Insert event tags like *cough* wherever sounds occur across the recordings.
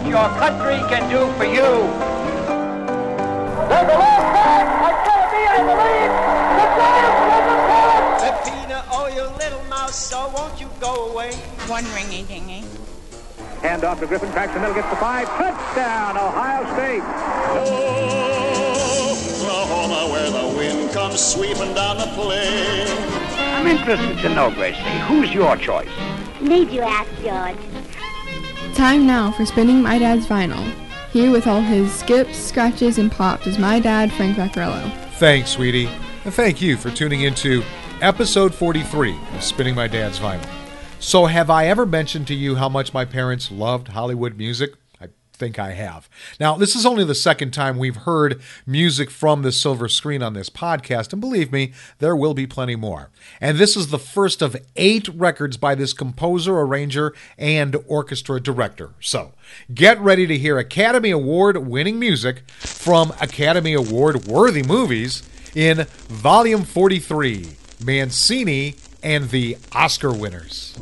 what your country can do for you. There's a long back. It's going to be, I believe, the Giants with the Peppina, oh, you little mouse, so won't you go away? One ringy dingy. Hand off to Griffin, cracks the middle, gets the five. Touchdown, Ohio State. Oh, Oklahoma, where the wind comes sweeping down the plain. I'm interested to know, Gracie, who's your choice? Need you ask, George? Time now for spinning my dad's vinyl. Here with all his skips, scratches, and pops is my dad, Frank Vaccarello. Thanks, sweetie. And thank you for tuning into episode 43 of Spinning My Dad's Vinyl. So, have I ever mentioned to you how much my parents loved Hollywood music? Think I have. Now, this is only the second time we've heard music from the silver screen on this podcast, and believe me, there will be plenty more. And this is the first of eight records by this composer, arranger, and orchestra director. So, get ready to hear Academy Award winning music from Academy Award worthy movies in Volume 43 Mancini and the Oscar winners.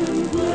Just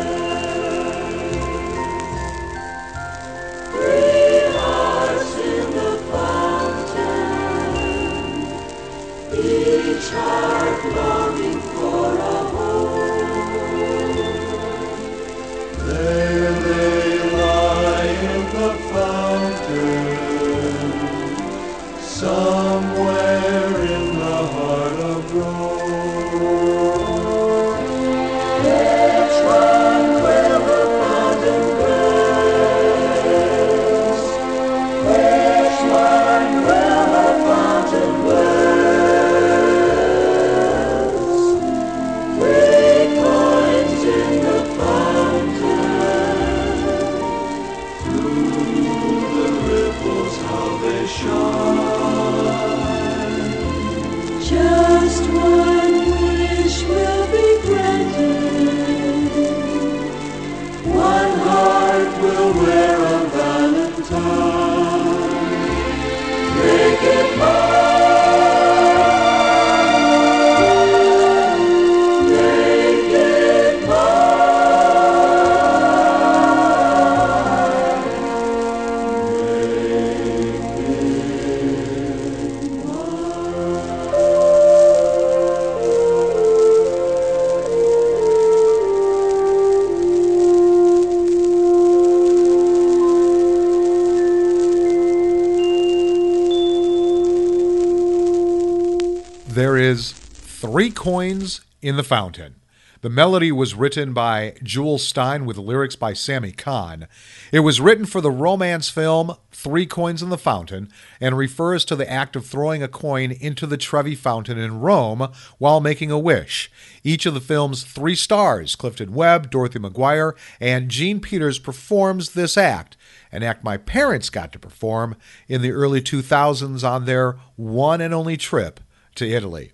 in the Fountain. The melody was written by Jule Styne with lyrics by Sammy Cahn. It was written for the romance film Three Coins in the Fountain and refers to the act of throwing a coin into the Trevi Fountain in Rome while making a wish. Each of the film's three stars, Clifton Webb, Dorothy McGuire, and Jean Peters, performs this act, an act my parents got to perform in the early 2000s on their one and only trip to Italy.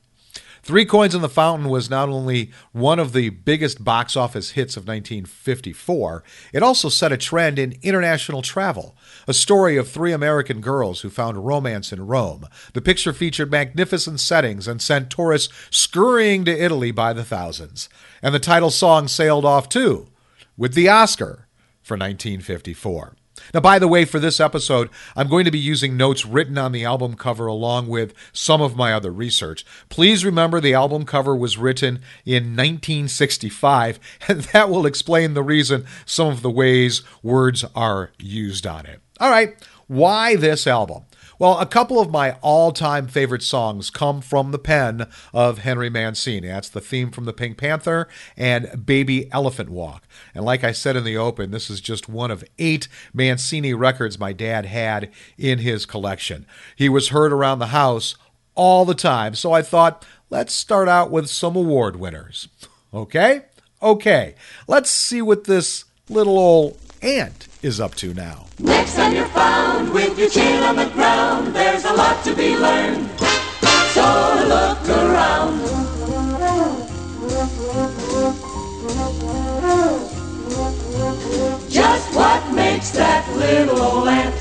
Three Coins in the Fountain was not only one of the biggest box office hits of 1954, it also set a trend in international travel. A story of three American girls who found romance in Rome. The picture featured magnificent settings and sent tourists scurrying to Italy by the thousands. And the title song sailed off too, with the Oscar for 1954. Now, by the way, for this episode, I'm going to be using notes written on the album cover along with some of my other research. Please remember the album cover was written in 1965, *laughs* and that will explain the reason some of the ways words are used on it. All right, why this album? Well, a couple of my all time favorite songs come from the pen of Henry Mancini. That's the theme from the Pink Panther and Baby Elephant Walk. And like I said in the open, this is just one of eight Mancini records my dad had in his collection. He was heard around the house all the time, so I thought, let's start out with some award winners. Okay? Okay. Let's see what this little old ant is up to now. Next with your on the there's a lot to be learned. So look around. Just what makes that little old ant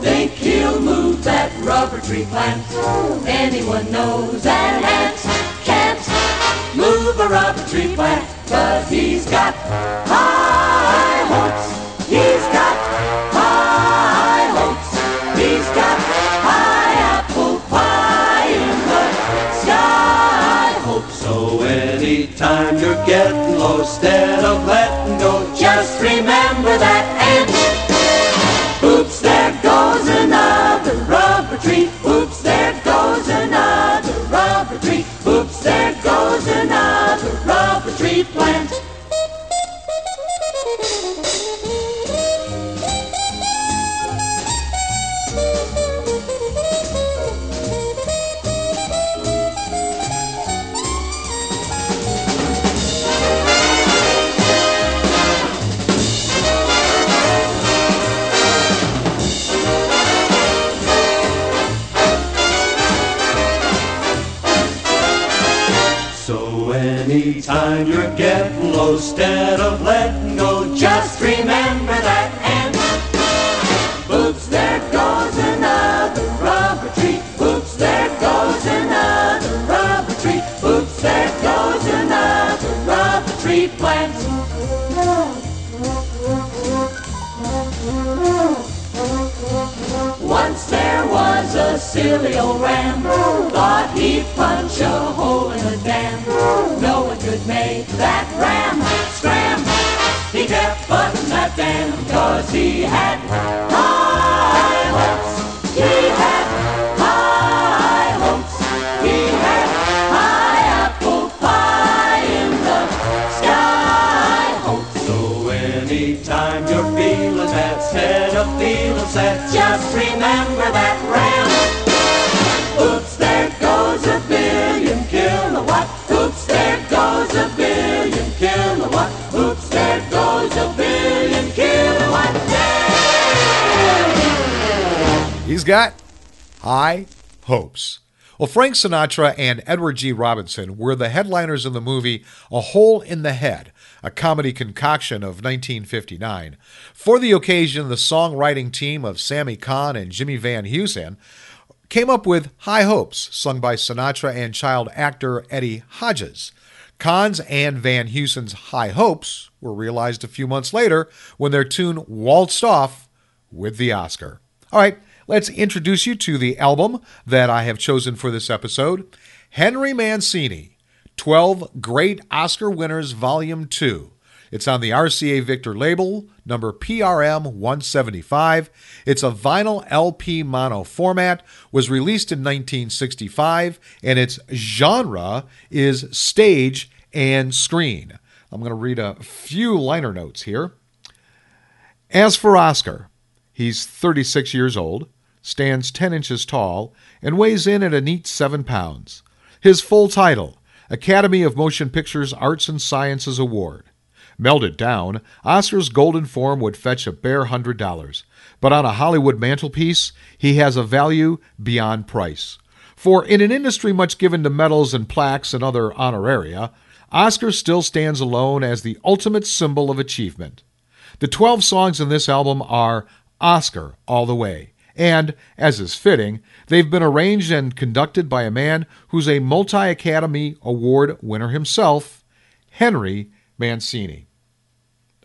think he'll move that rubber tree plant? Anyone knows an ant can't move a rubber tree plant, but he's got high hopes. Getting low, instead of letting go, just remember that instead of letting go, just remember that ant. Oops, there goes another rubber tree. Oops, there goes another rubber tree. Oops, there goes another rubber tree plant. Once there was a silly old ram Thought he'd punch a hole in a dam No one could make that ram that Cause he had high hopes. He had high hopes. He had high apple pie in the sky. Hope so anytime you're feeling sad Instead of feeling sad Just remember that ram Oops, there goes a billion kilowatt. Oops, there goes a billion got high hopes. Well, Frank Sinatra and Edward G. Robinson were the headliners in the movie A Hole in the Head, a comedy concoction of 1959. For the occasion, the songwriting team of Sammy Cahn and Jimmy Van Heusen came up with High Hopes, sung by Sinatra and child actor Eddie Hodges. Cahn's and Van Heusen's High Hopes were realized a few months later when their tune waltzed off with the Oscar. All right, let's introduce you to the album that I have chosen for this episode Henry Mancini, 12 Great Oscar Winners, Volume 2. It's on the RCA Victor label, number PRM 175. It's a vinyl LP mono format, was released in 1965, and its genre is stage and screen. I'm going to read a few liner notes here. As for Oscar, he's 36 years old, stands 10 inches tall, and weighs in at a neat 7 pounds. His full title Academy of Motion Pictures Arts and Sciences Award. Melted down, Oscar's golden form would fetch a bare hundred dollars, but on a Hollywood mantelpiece, he has a value beyond price. For in an industry much given to medals and plaques and other honoraria, Oscar still stands alone as the ultimate symbol of achievement. The 12 songs in this album are Oscar all the way. And, as is fitting, they've been arranged and conducted by a man who's a multi Academy Award winner himself, Henry Mancini.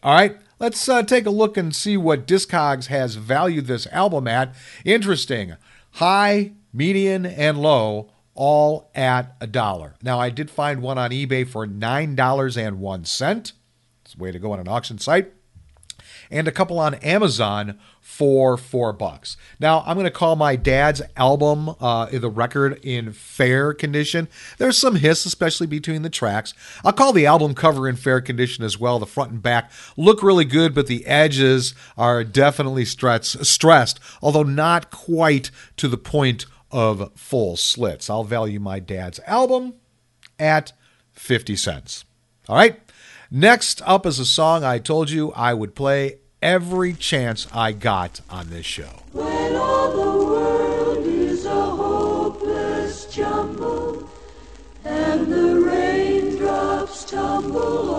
All right, let's uh, take a look and see what Discogs has valued this album at. Interesting. High, median, and low, all at a dollar. Now, I did find one on eBay for $9.01. It's a way to go on an auction site. And a couple on Amazon for four bucks. Now, I'm going to call my dad's album, uh, the record, in fair condition. There's some hiss, especially between the tracks. I'll call the album cover in fair condition as well. The front and back look really good, but the edges are definitely stressed, stressed although not quite to the point of full slits. I'll value my dad's album at 50 cents. All right. Next up is a song I told you I would play every chance I got on this show. When all the world is a hopeless jumble and the raindrops tumble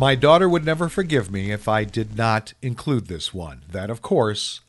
My daughter would never forgive me if I did not include this one. That, of course,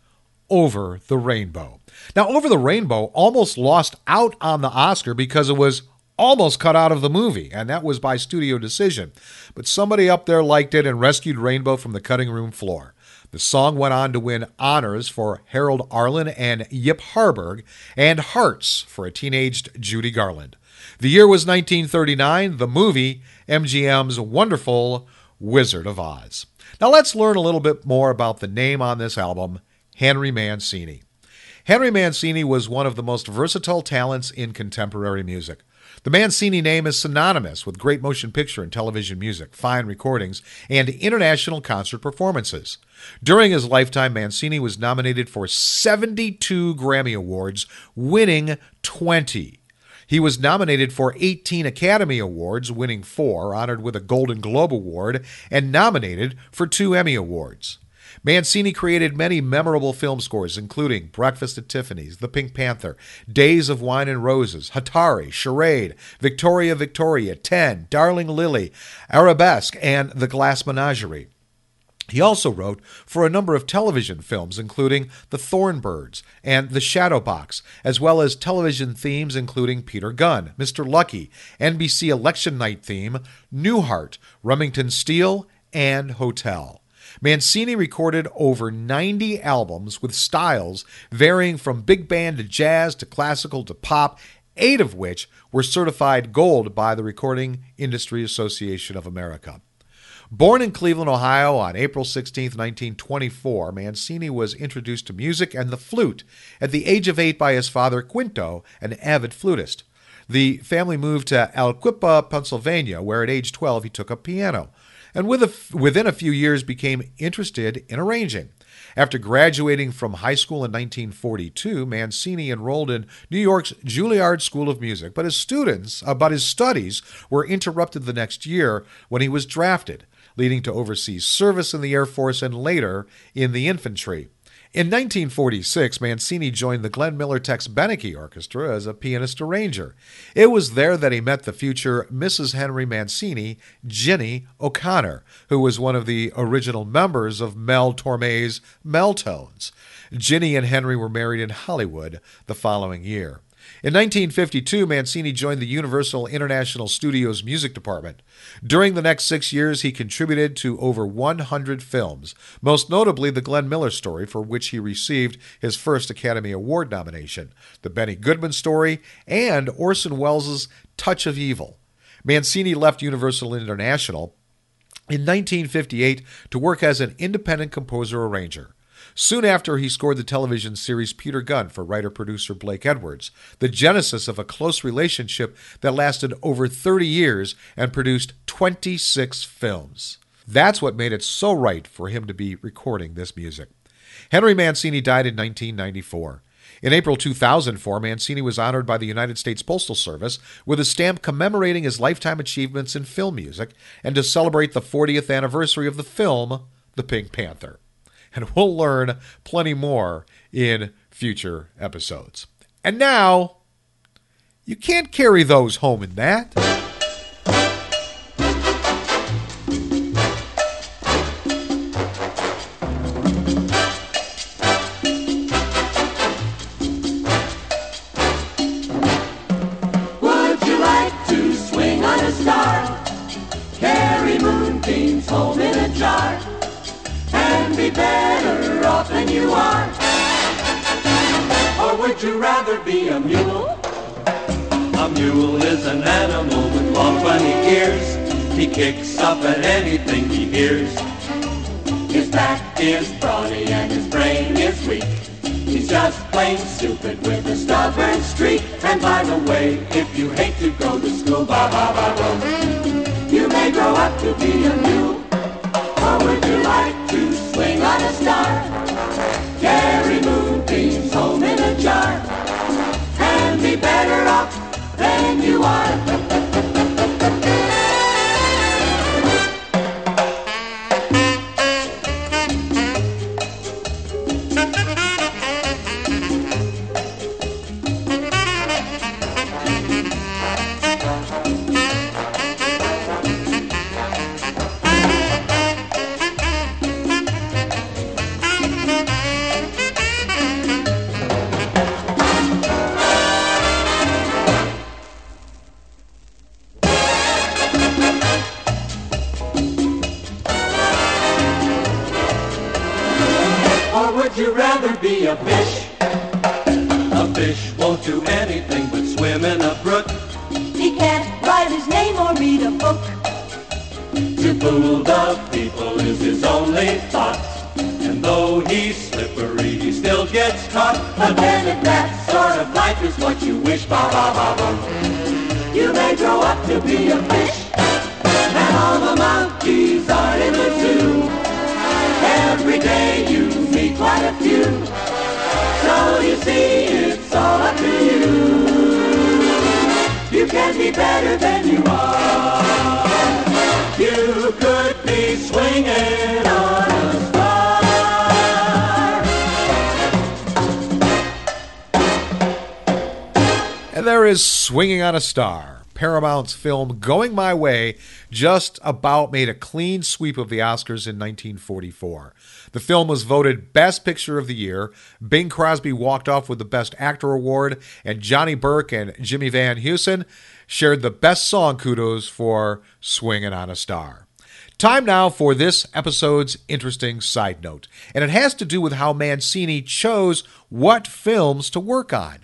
Over the Rainbow. Now, Over the Rainbow almost lost out on the Oscar because it was almost cut out of the movie, and that was by studio decision. But somebody up there liked it and rescued Rainbow from the cutting room floor. The song went on to win honors for Harold Arlen and Yip Harburg and Hearts for a teenaged Judy Garland. The year was 1939, the movie MGM's wonderful Wizard of Oz. Now let's learn a little bit more about the name on this album, Henry Mancini. Henry Mancini was one of the most versatile talents in contemporary music. The Mancini name is synonymous with great motion picture and television music, fine recordings, and international concert performances. During his lifetime, Mancini was nominated for 72 Grammy Awards, winning 20. He was nominated for 18 Academy Awards, winning four, honored with a Golden Globe Award, and nominated for two Emmy Awards. Mancini created many memorable film scores, including Breakfast at Tiffany's, The Pink Panther, Days of Wine and Roses, Hatari, Charade, Victoria Victoria, Ten, Darling Lili, Arabesque, and The Glass Menagerie. He also wrote for a number of television films, including The Thornbirds and The Shadow Box, as well as television themes including Peter Gunn, Mr. Lucky, NBC Election Night theme, Newhart, Remington Steele, and Hotel. Mancini recorded over 90 albums with styles varying from big band to jazz to classical to pop, eight of which were certified gold by the Recording Industry Association of America. Born in Cleveland, Ohio on April 16, 1924, Mancini was introduced to music and the flute at the age of eight by his father, Quinto, an avid flutist. The family moved to Aliquippa, Pennsylvania, where at age 12 he took up piano, and within a few years became interested in arranging. After graduating from high school in 1942, Mancini enrolled in New York's Juilliard School of Music, but his students, uh, but his studies were interrupted the next year when he was drafted leading to overseas service in the Air Force and later in the infantry. In 1946, Mancini joined the Glenn Miller Tex Beneke Orchestra as a pianist arranger. It was there that he met the future Mrs. Henry Mancini, Ginny O'Connor, who was one of the original members of Mel Torme's Meltones. Ginny and Henry were married in Hollywood the following year. In 1952, Mancini joined the Universal International Studios music department. During the next six years, he contributed to over 100 films, most notably The Glenn Miller Story, for which he received his first Academy Award nomination, The Benny Goodman Story, and Orson Welles' Touch of Evil. Mancini left Universal International in 1958 to work as an independent composer arranger. Soon after, he scored the television series Peter Gunn for writer producer Blake Edwards, the genesis of a close relationship that lasted over 30 years and produced 26 films. That's what made it so right for him to be recording this music. Henry Mancini died in 1994. In April 2004, Mancini was honored by the United States Postal Service with a stamp commemorating his lifetime achievements in film music and to celebrate the 40th anniversary of the film The Pink Panther *laughs* and we'll learn plenty more in future episodes. And now, you can't carry those home in that. Hate to go to school, ba ba ba ba, you may grow up to be a mule. Or would you like fish won't do anything but swim in a brook. He can't write his name or read a book. To fool the people is his only thought. And though he's slippery, he still gets caught. But then if that sort of life is what you wish, ba ba ba ba, you may grow up to be a fish. And all the monkeys are in the zoo. Every day you meet quite a few. So you see, it's all up to you. You can be better than you are. You could be swinging on a star. And there is Swinging on a Star. Paramount's film Going My Way just about made a clean sweep of the Oscars in 1944. The film was voted Best Picture of the Year. Bing Crosby walked off with the Best Actor award, and Johnny Burke and Jimmy Van Heusen shared the Best Song kudos for Swinging on a Star. Time now for this episode's interesting side note, and it has to do with how Mancini chose what films to work on.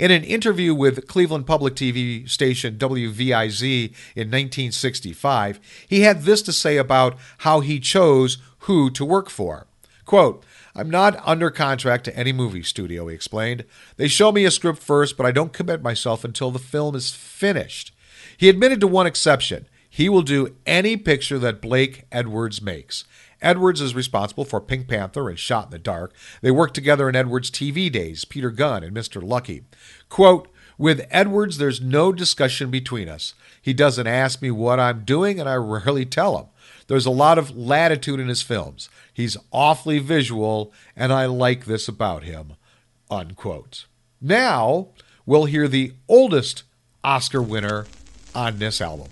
In an interview with Cleveland Public TV station WVIZ in 1965, he had this to say about how he chose who to work for. Quote, I'm not under contract to any movie studio, he explained. They show me a script first, but I don't commit myself until the film is finished. He admitted to one exception. He will do any picture that Blake Edwards makes. Edwards is responsible for Pink Panther and Shot in the Dark. They worked together in Edwards' TV days, Peter Gunn and Mr. Lucky. Quote, with Edwards, there's no discussion between us. He doesn't ask me what I'm doing, and I rarely tell him. There's a lot of latitude in his films. He's awfully visual, and I like this about him. Unquote. Now, we'll hear the oldest Oscar winner on this album.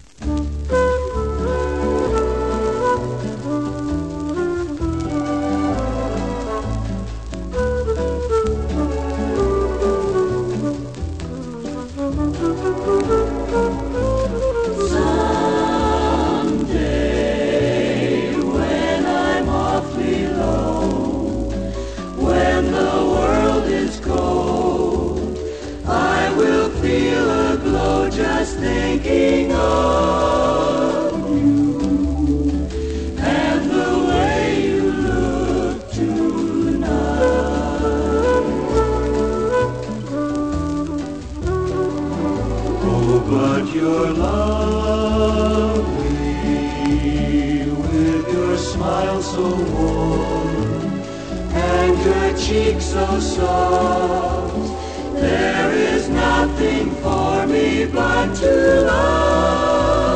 So warm and your cheek so soft. There is nothing for me but to love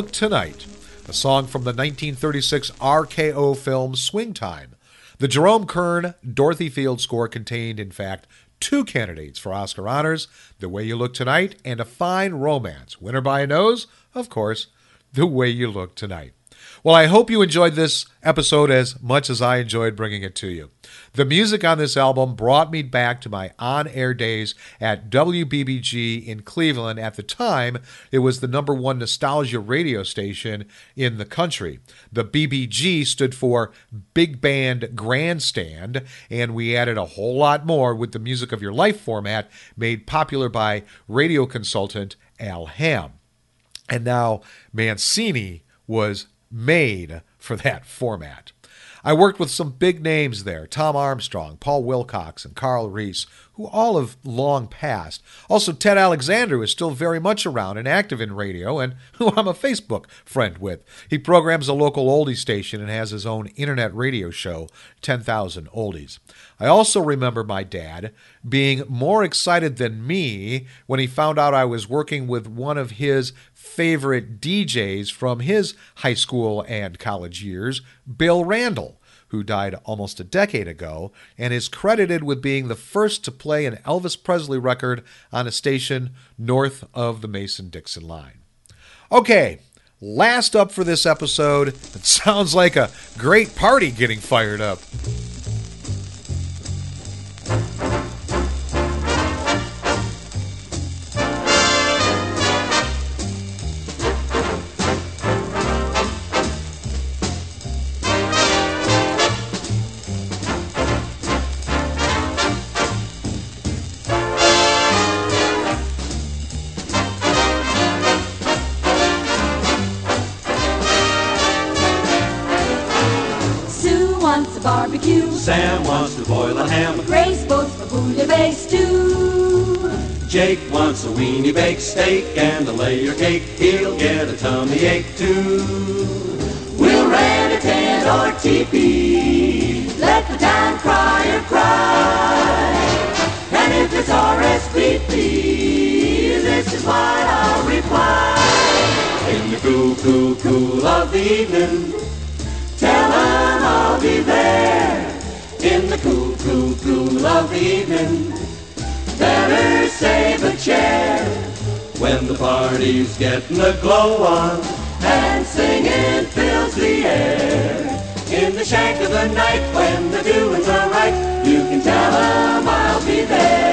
Look Tonight, a song from the 1936 RKO film Swing Time. The Jerome Kern Dorothy Field score contained, in fact, two candidates for Oscar honors The Way You Look Tonight and A Fine Romance. Winner by a nose, of course, The Way You Look Tonight. Well, I hope you enjoyed this episode as much as I enjoyed bringing it to you. The music on this album brought me back to my on air days at WBBG in Cleveland. At the time, it was the number one nostalgia radio station in the country. The BBG stood for Big Band Grandstand, and we added a whole lot more with the Music of Your Life format made popular by radio consultant Al Ham. And now Mancini was made for that format. I worked with some big names there Tom Armstrong, Paul Wilcox, and Carl Reese, who all have long passed. Also, Ted Alexander is still very much around and active in radio, and *laughs* who I'm a Facebook friend with. He programs a local oldie station and has his own internet radio show, 10,000 Oldies. I also remember my dad being more excited than me when he found out I was working with one of his favorite DJs from his high school and college years, Bill Randle, who died almost a decade ago and is credited with being the first to play an Elvis Presley record on a station north of the Mason Dixon line. Okay, last up for this episode. It *laughs* sounds like a great party getting fired up. Weenie baked steak and a layer cake. He'll get a tummy ache too. We'll rent a tent or teepee. Let the town crier cry. And if it's RSVP, this is what I'll reply. In the cool, cool, cool of the evening. Tell 'em I'll be there. In the cool, cool, cool of the evening. Better save a chair. When the party's getting a glow on. and singing fills the air. In the shank of the night, when the doings are right, you can tell 'em I'll be there.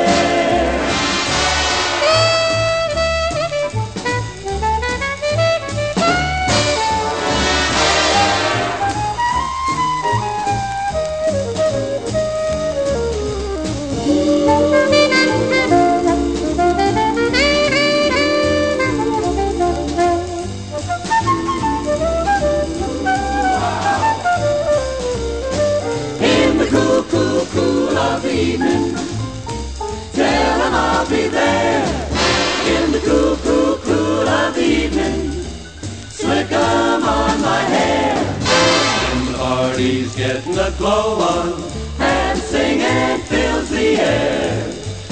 And singing fills the air.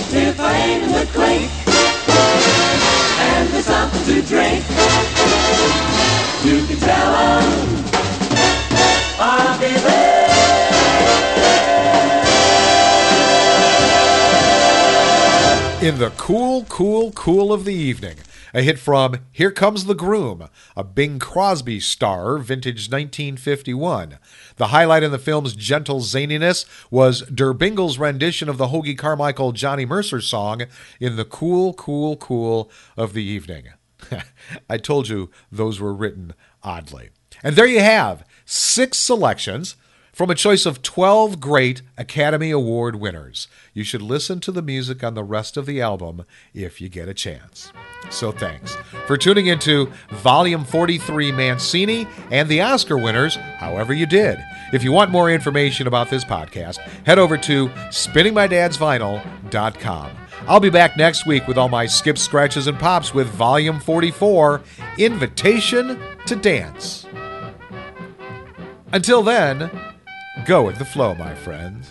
If I ain't in the and there's something to drink, you can tell 'em I'll be there. In the cool, cool, cool of the evening, a hit from Here Comes the Groom, a Bing Crosby star, vintage 1951. The highlight in the film's gentle zaniness was Der Bingle's rendition of the Hoagy Carmichael Johnny Mercer song in the cool, cool, cool of the evening. *laughs* I told you those were written oddly. And there you have six selections from a choice of 12 great Academy Award winners. You should listen to the music on the rest of the album if you get a chance. So thanks for tuning into Volume 43 Mancini and the Oscar winners, however you did. If you want more information about this podcast, head over to spinningmydadsvinyl.com. I'll be back next week with all my skips, scratches, and pops with Volume 44 Invitation to Dance. Until then, go with the flow, my friends.